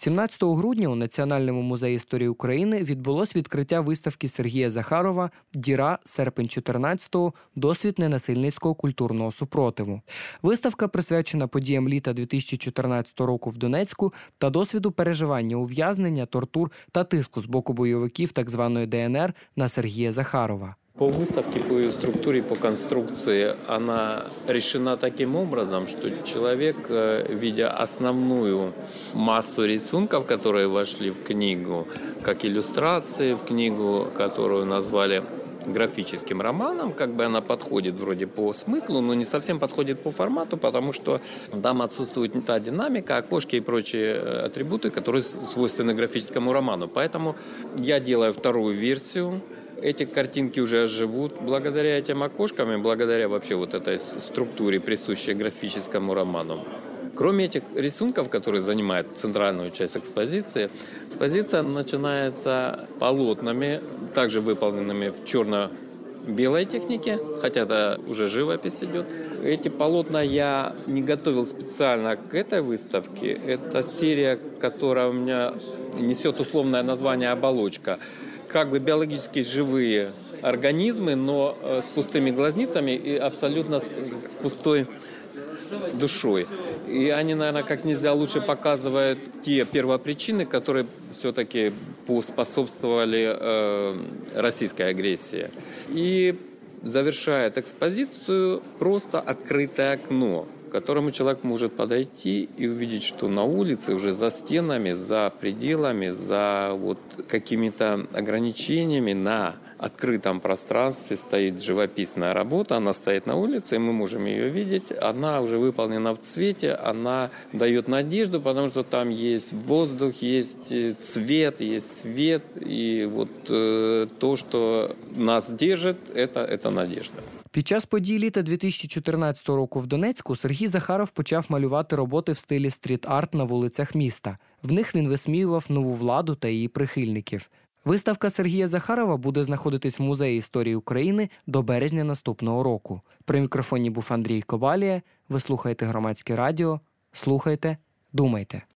17 грудня у Національному музеї історії України відбулось відкриття виставки Сергія Захарова Діра серпень 14-го досвід ненасильницького культурного супротиву. Виставка присвячена подіям літа 2014 року в Донецьку та досвіду переживання ув'язнення, тортур та тиску з боку бойовиків так званої ДНР на Сергія Захарова. По выставке, по структуре, по конструкции, она решена таким образом, что человек, э, видя основную массу рисунков, которые вошли в книгу, как иллюстрации в книгу, которую назвали графическим романом, как бы она подходит вроде по смыслу, но не совсем подходит по формату, потому что там отсутствует та динамика, окошки и прочие э, атрибуты, которые свойственны графическому роману. Поэтому я делаю вторую версию, эти картинки уже оживут благодаря этим окошкам и благодаря вообще вот этой структуре, присущей графическому роману. Кроме этих рисунков, которые занимают центральную часть экспозиции, экспозиция начинается полотнами, также выполненными в черно-белой технике, хотя это уже живопись идет. Эти полотна я не готовил специально к этой выставке. Это серия, которая у меня несет условное название «Оболочка» как бы биологически живые организмы, но э, с пустыми глазницами и абсолютно с, пустой душой. И они, наверное, как нельзя лучше показывают те первопричины, которые все-таки поспособствовали э, российской агрессии. И завершает экспозицию просто открытое окно к которому человек может подойти и увидеть, что на улице уже за стенами, за пределами, за вот какими-то ограничениями на открытом пространстве стоит живописная работа, она стоит на улице, и мы можем ее видеть. Она уже выполнена в цвете, она дает надежду, потому что там есть воздух, есть э, цвет, есть свет, и вот э, то, что нас держит, это, это надежда. Під час подій літа 2014 року в Донецьку Сергій Захаров почав малювати роботи в стилі стріт-арт на вулицях міста. В них він висміював нову владу та її прихильників. Виставка Сергія Захарова буде знаходитись в музеї історії України до березня наступного року. При мікрофоні був Андрій Кобалія. Ви слухаєте громадське радіо. Слухайте, думайте.